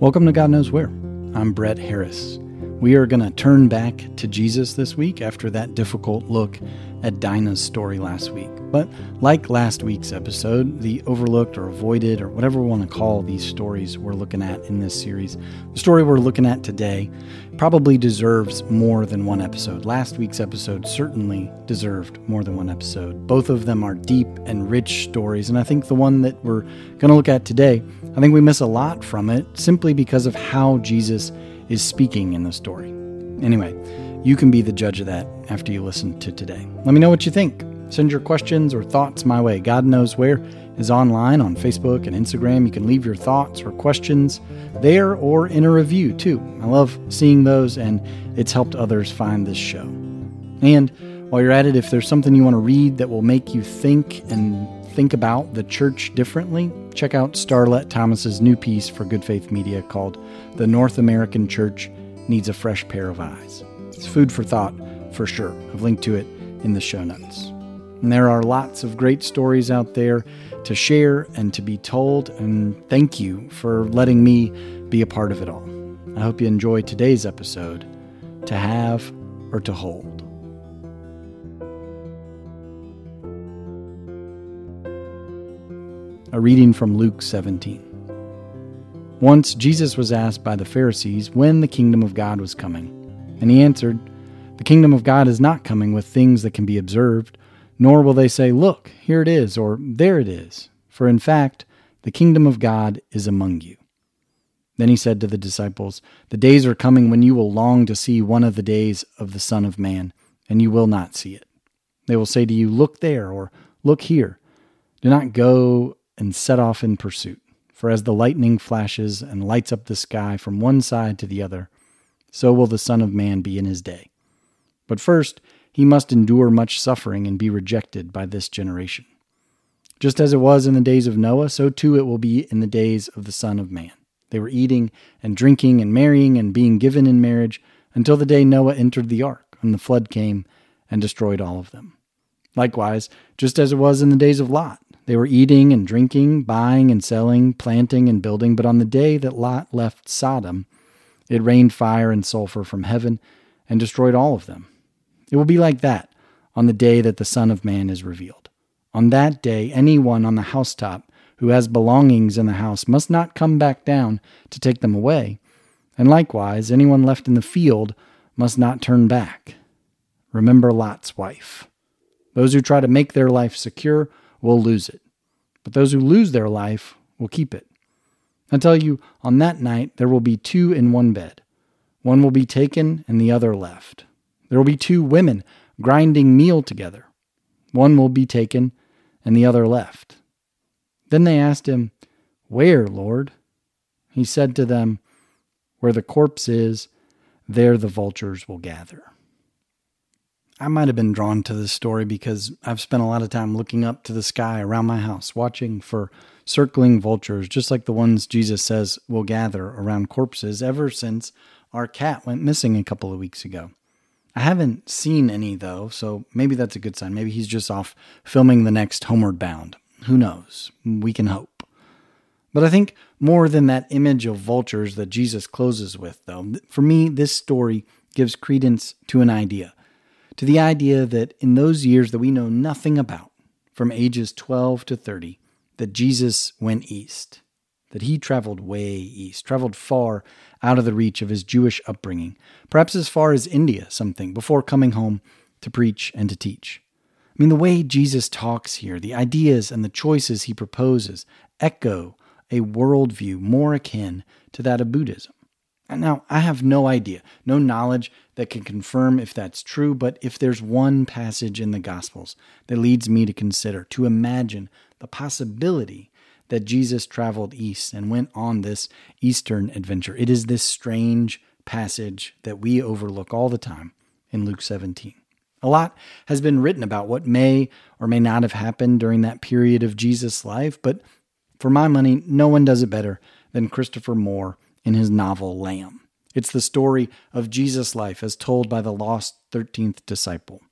Welcome to God Knows Where. I'm Brett Harris. We are going to turn back to Jesus this week after that difficult look at Dinah's story last week. But like last week's episode, the overlooked or avoided, or whatever we want to call these stories we're looking at in this series, the story we're looking at today probably deserves more than one episode. Last week's episode certainly deserved more than one episode. Both of them are deep and rich stories, and I think the one that we're going to look at today, I think we miss a lot from it simply because of how Jesus is speaking in the story. Anyway, you can be the judge of that after you listen to today. Let me know what you think. Send your questions or thoughts my way. God knows where is online on Facebook and Instagram. You can leave your thoughts or questions there or in a review too. I love seeing those and it's helped others find this show. And while you're at it, if there's something you want to read that will make you think and think about the church differently, check out Starlette Thomas's new piece for Good Faith Media called The North American Church Needs a Fresh Pair of Eyes. It's food for thought, for sure. I've linked to it in the show notes. And there are lots of great stories out there to share and to be told, and thank you for letting me be a part of it all. I hope you enjoy today's episode To Halve or To Hold. A reading from Luke 17. Once Jesus was asked by the Pharisees when the kingdom of God was coming. And he answered, The kingdom of God is not coming with things that can be observed, nor will they say, Look, here it is, or there it is. For in fact, the kingdom of God is among you. Then he said to the disciples, The days are coming when you will long to see one of the days of the Son of Man, and you will not see it. They will say to you, Look there, or Look here. Do not go and set off in pursuit. For as the lightning flashes and lights up the sky from one side to the other, so will the Son of Man be in his day. But first, he must endure much suffering and be rejected by this generation. Just as it was in the days of Noah, so too it will be in the days of the Son of Man. They were eating and drinking and marrying and being given in marriage until the day Noah entered the ark, and the flood came and destroyed all of them. Likewise, just as it was in the days of Lot, they were eating and drinking, buying and selling, planting and building, but on the day that Lot left Sodom, it rained fire and sulfur from heaven and destroyed all of them. It will be like that on the day that the Son of Man is revealed. On that day, anyone on the housetop who has belongings in the house must not come back down to take them away, and likewise, anyone left in the field must not turn back. Remember Lot's wife. Those who try to make their life secure will lose it, but those who lose their life will keep it. I tell you, on that night there will be two in one bed. One will be taken and the other left. There will be two women grinding meal together. One will be taken and the other left. Then they asked him, Where, Lord? He said to them, Where the corpse is, there the vultures will gather. I might have been drawn to this story because I've spent a lot of time looking up to the sky around my house, watching for circling vultures, just like the ones Jesus says will gather around corpses ever since our cat went missing a couple of weeks ago. I haven't seen any though, so maybe that's a good sign. Maybe he's just off filming the next Homeward Bound. Who knows? We can hope. But I think more than that image of vultures that Jesus closes with, though, for me, this story gives credence to an idea to the idea that in those years that we know nothing about, from ages 12 to 30, that Jesus went east, that he traveled way east, traveled far out of the reach of his Jewish upbringing, perhaps as far as India, something, before coming home to preach and to teach. I mean, the way Jesus talks here, the ideas and the choices he proposes echo a worldview more akin to that of Buddhism. Now, I have no idea, no knowledge that can confirm if that's true, but if there's one passage in the Gospels that leads me to consider, to imagine the possibility that Jesus traveled east and went on this eastern adventure, it is this strange passage that we overlook all the time in Luke 17. A lot has been written about what may or may not have happened during that period of Jesus' life, but for my money, no one does it better than Christopher Moore in his novel Lamb. It's the story of Jesus' life as told by the lost 13th disciple,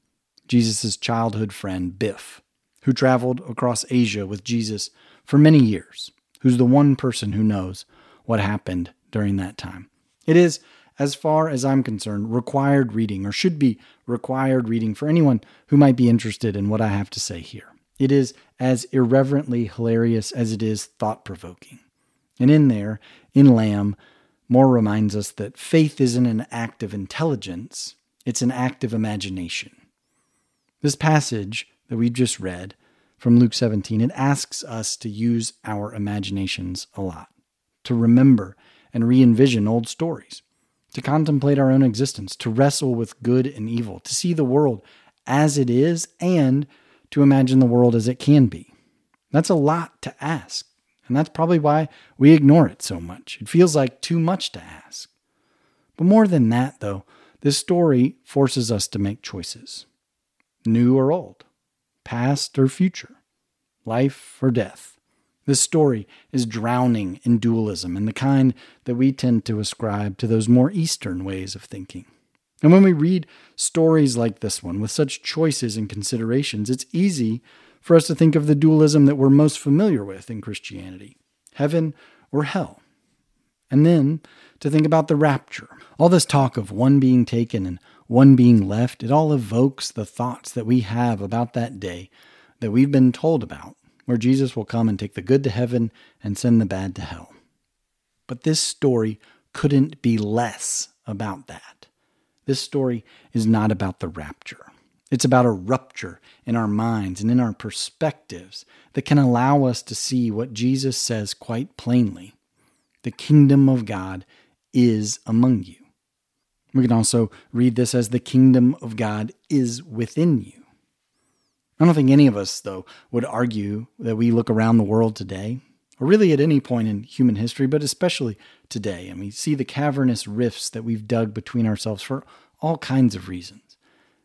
Jesus' childhood friend Biff, who traveled across Asia with Jesus for many years, who's the one person who knows what happened during that time. It is, as far as I'm concerned, required reading, or should be required reading for anyone who might be interested in what I have to say here. It is as irreverently hilarious as it is thought provoking. And in there, in Lamb, Moore reminds us that faith isn't an act of intelligence, it's an act of imagination. This passage that we've just read from Luke 17, it asks us to use our imaginations a lot, to remember and re envision old stories, to contemplate our own existence, to wrestle with good and evil, to see the world as it is, and to imagine the world as it can be. That's a lot to ask, and that's probably why we ignore it so much. It feels like too much to ask. But more than that, though, this story forces us to make choices new or old, past or future, life or death. This story is drowning in dualism and the kind that we tend to ascribe to those more Eastern ways of thinking. And when we read stories like this one with such choices and considerations, it's easy for us to think of the dualism that we're most familiar with in Christianity heaven or hell. And then to think about the rapture. All this talk of one being taken and one being left, it all evokes the thoughts that we have about that day that we've been told about, where Jesus will come and take the good to heaven and send the bad to hell. But this story couldn't be less about that. This story is not about the rapture. It's about a rupture in our minds and in our perspectives that can allow us to see what Jesus says quite plainly the kingdom of God is among you. We can also read this as the kingdom of God is within you. I don't think any of us, though, would argue that we look around the world today, or really at any point in human history, but especially today, and we see the cavernous rifts that we've dug between ourselves for all kinds of reasons,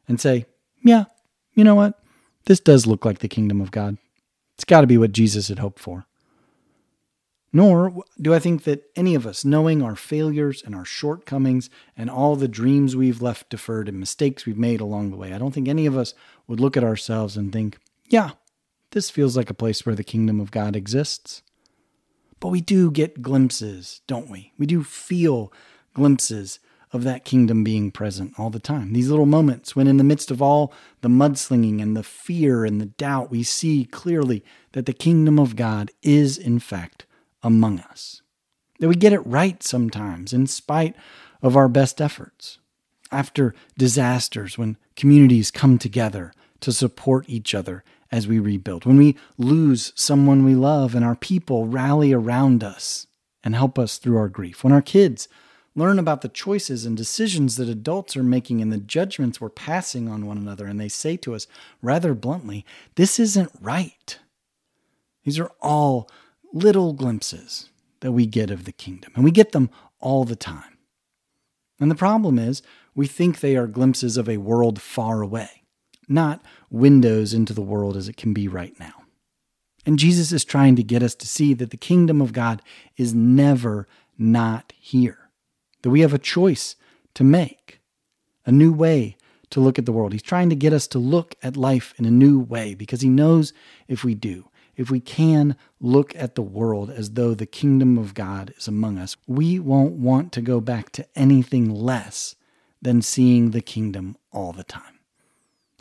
and say, yeah, you know what? This does look like the kingdom of God. It's got to be what Jesus had hoped for. Nor do I think that any of us, knowing our failures and our shortcomings and all the dreams we've left deferred and mistakes we've made along the way, I don't think any of us would look at ourselves and think, yeah, this feels like a place where the kingdom of God exists. But we do get glimpses, don't we? We do feel glimpses of that kingdom being present all the time. These little moments when, in the midst of all the mudslinging and the fear and the doubt, we see clearly that the kingdom of God is, in fact, among us. That we get it right sometimes, in spite of our best efforts. After disasters, when communities come together to support each other as we rebuild, when we lose someone we love and our people rally around us and help us through our grief, when our kids learn about the choices and decisions that adults are making and the judgments we're passing on one another, and they say to us rather bluntly, This isn't right. These are all little glimpses that we get of the kingdom, and we get them all the time. And the problem is, we think they are glimpses of a world far away, not windows into the world as it can be right now. And Jesus is trying to get us to see that the kingdom of God is never not here, that we have a choice to make, a new way to look at the world. He's trying to get us to look at life in a new way because he knows if we do, if we can look at the world as though the kingdom of God is among us, we won't want to go back to anything less than seeing the kingdom all the time.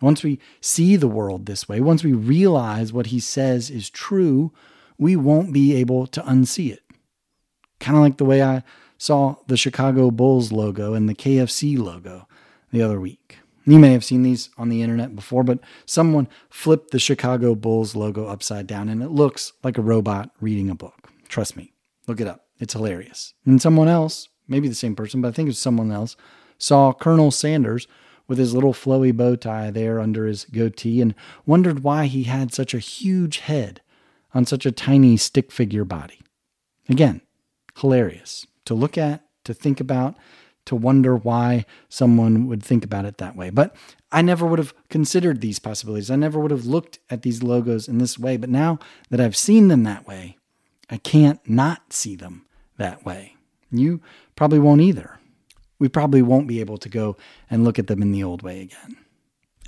Once we see the world this way, once we realize what he says is true, we won't be able to unsee it. Kind of like the way I saw the Chicago Bulls logo and the KFC logo the other week. You may have seen these on the internet before, but someone flipped the Chicago Bulls logo upside down and it looks like a robot reading a book. Trust me, look it up. It's hilarious. And someone else, maybe the same person, but I think it's someone else, saw Colonel Sanders with his little flowy bow tie there under his goatee and wondered why he had such a huge head on such a tiny stick figure body. Again, hilarious to look at, to think about, to wonder why someone would think about it that way. But I never would have considered these possibilities. I never would have looked at these logos in this way. But now that I've seen them that way, I can't not see them that way. You probably won't either. We probably won't be able to go and look at them in the old way again.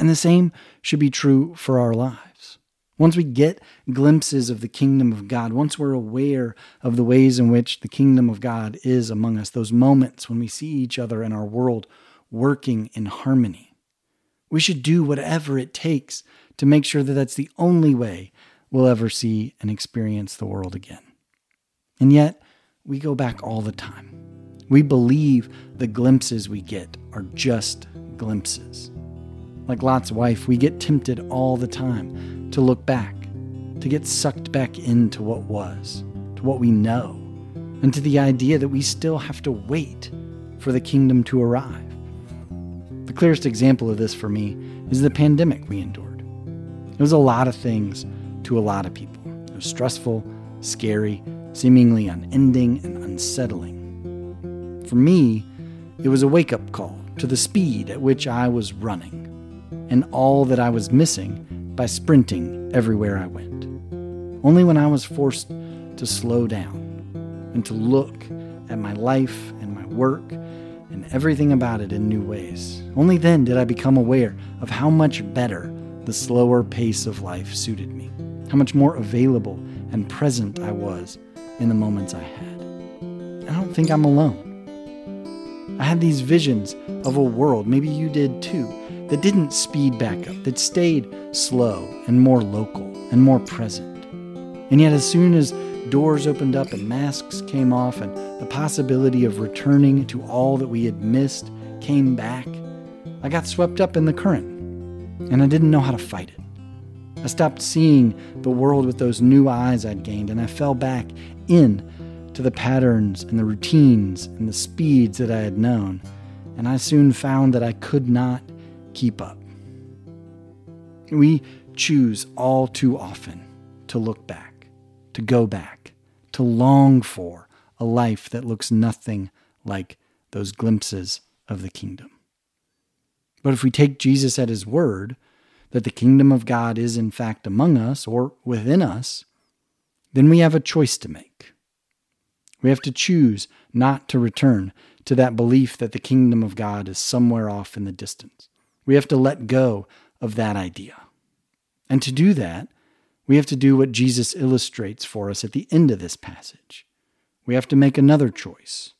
And the same should be true for our lives. Once we get glimpses of the kingdom of God, once we're aware of the ways in which the kingdom of God is among us, those moments when we see each other in our world working in harmony, we should do whatever it takes to make sure that that's the only way we'll ever see and experience the world again. And yet, we go back all the time. We believe the glimpses we get are just glimpses. Like Lot's wife, we get tempted all the time to look back, to get sucked back into what was, to what we know, and to the idea that we still have to wait for the kingdom to arrive. The clearest example of this for me is the pandemic we endured. It was a lot of things to a lot of people. It was stressful, scary, seemingly unending, and unsettling. For me, it was a wake up call to the speed at which I was running and all that I was missing by sprinting everywhere I went. Only when I was forced to slow down and to look at my life and my work and everything about it in new ways, only then did I become aware of how much better the slower pace of life suited me, how much more available and present I was in the moments I had. I don't think I'm alone. I had these visions of a world, maybe you did too, that didn't speed back up, that stayed slow and more local and more present. And yet, as soon as doors opened up and masks came off and the possibility of returning to all that we had missed came back, I got swept up in the current and I didn't know how to fight it. I stopped seeing the world with those new eyes I'd gained and I fell back in to the patterns and the routines and the speeds that I had known. And I soon found that I could not keep up. We choose all too often to look back, to go back, to long for a life that looks nothing like those glimpses of the kingdom. But if we take Jesus at his word, that the kingdom of God is in fact among us or within us, then we have a choice to make. We have to choose not to return to that belief that the kingdom of God is somewhere off in the distance. We have to let go of that idea. And to do that, we have to do what Jesus illustrates for us at the end of this passage. We have to make another choice.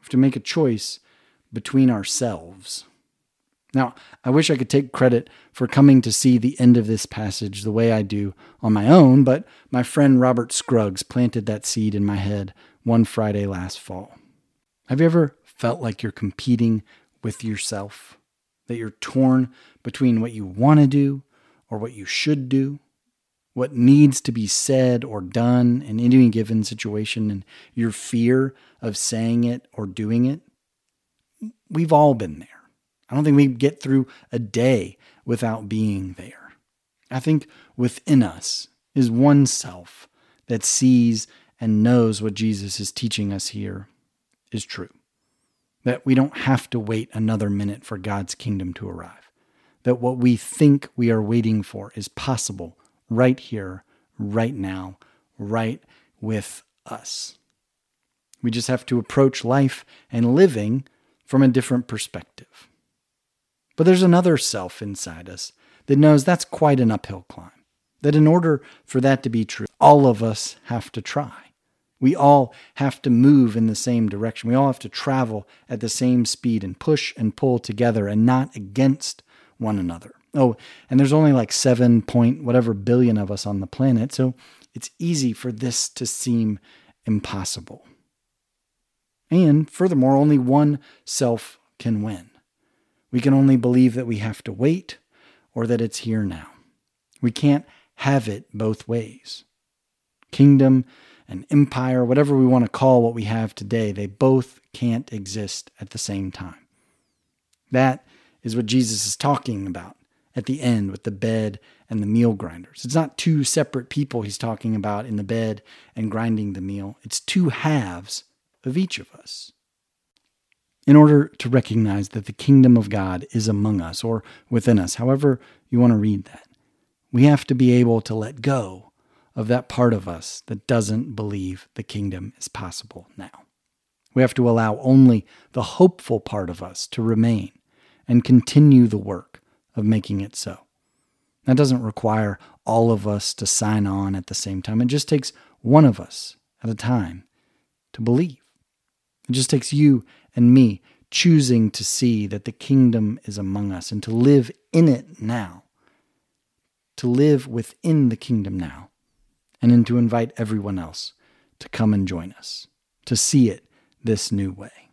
We have to make a choice between ourselves. Now, I wish I could take credit for coming to see the end of this passage the way I do on my own, but my friend Robert Scruggs planted that seed in my head one Friday last fall. Have you ever felt like you're competing with yourself? That you're torn between what you want to do or what you should do, what needs to be said or done in any given situation, and your fear of saying it or doing it. We've all been there. I don't think we get through a day without being there. I think within us is one self that sees and knows what Jesus is teaching us here is true that we don't have to wait another minute for God's kingdom to arrive, that what we think we are waiting for is possible right here, right now, right with us. We just have to approach life and living from a different perspective. But there's another self inside us that knows that's quite an uphill climb. That in order for that to be true, all of us have to try. We all have to move in the same direction. We all have to travel at the same speed and push and pull together and not against one another. Oh, and there's only like seven point whatever billion of us on the planet, so it's easy for this to seem impossible. And furthermore, only one self can win. We can only believe that we have to wait or that it's here now. We can't have it both ways. Kingdom an empire, whatever we want to call what we have today, they both can't exist at the same time. That is what Jesus is talking about at the end with the bed and the meal grinders. It's not two separate people he's talking about in the bed and grinding the meal, it's two halves of each of us. In order to recognize that the kingdom of God is among us or within us, however you want to read that, we have to be able to let go of that part of us that doesn't believe the kingdom is possible now. We have to allow only the hopeful part of us to remain and continue the work of making it so. That doesn't require all of us to sign on at the same time. It just takes one of us at a time to believe. It just takes you and me choosing to see that the kingdom is among us and to live in it now, to live within the kingdom now, and then to invite everyone else to come and join us, to see it this new way.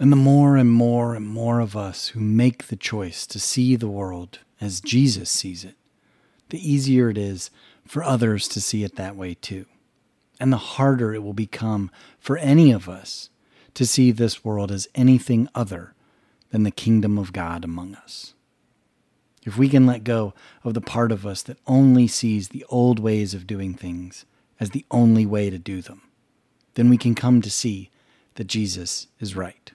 And the more and more and more of us who make the choice to see the world as Jesus sees it, the easier it is for others to see it that way too. And the harder it will become for any of us to see this world as anything other than the kingdom of God among us. If we can let go of the part of us that only sees the old ways of doing things as the only way to do them, then we can come to see that Jesus is right.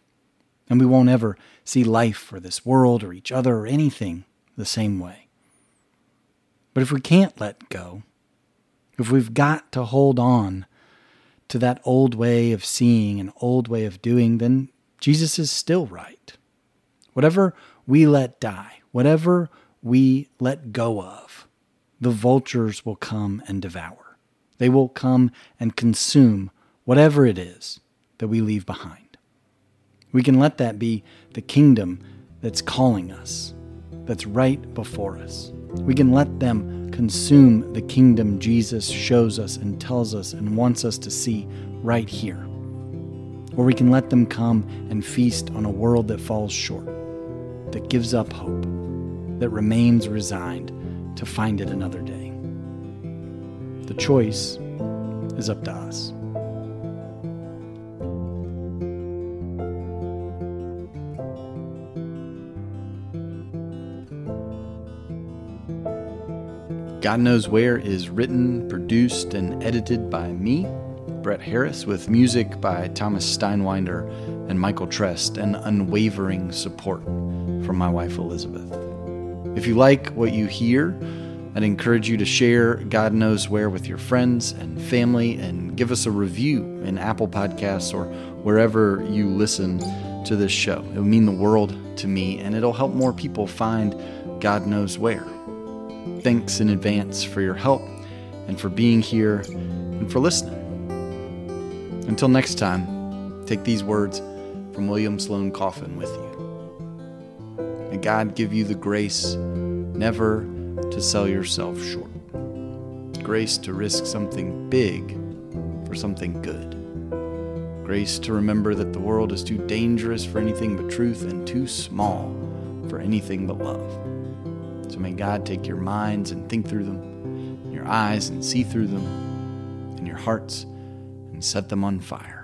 And we won't ever see life or this world or each other or anything the same way. But if we can't let go, if we've got to hold on to that old way of seeing and old way of doing, then Jesus is still right. Whatever we let die, whatever we let go of, the vultures will come and devour. They will come and consume whatever it is that we leave behind. We can let that be the kingdom that's calling us, that's right before us. We can let them consume the kingdom Jesus shows us and tells us and wants us to see right here. Or we can let them come and feast on a world that falls short, that gives up hope, that remains resigned to find it another day. The choice is up to us. God Knows Where is written, produced, and edited by me, Brett Harris, with music by Thomas Steinwinder and Michael Trest, and unwavering support from my wife Elizabeth. If you like what you hear, I'd encourage you to share God Knows Where with your friends and family and give us a review in Apple Podcasts or wherever you listen to this show. It would mean the world to me and it'll help more people find God Knows Where thanks in advance for your help and for being here and for listening. Until next time, take these words from William Sloane Coffin with you. May God give you the grace never to sell yourself short, grace to risk something big for something good, grace to remember that the world is too dangerous for anything but truth and too small for anything but love. So may God take your minds and think through them, your eyes and see through them, and your hearts and set them on fire.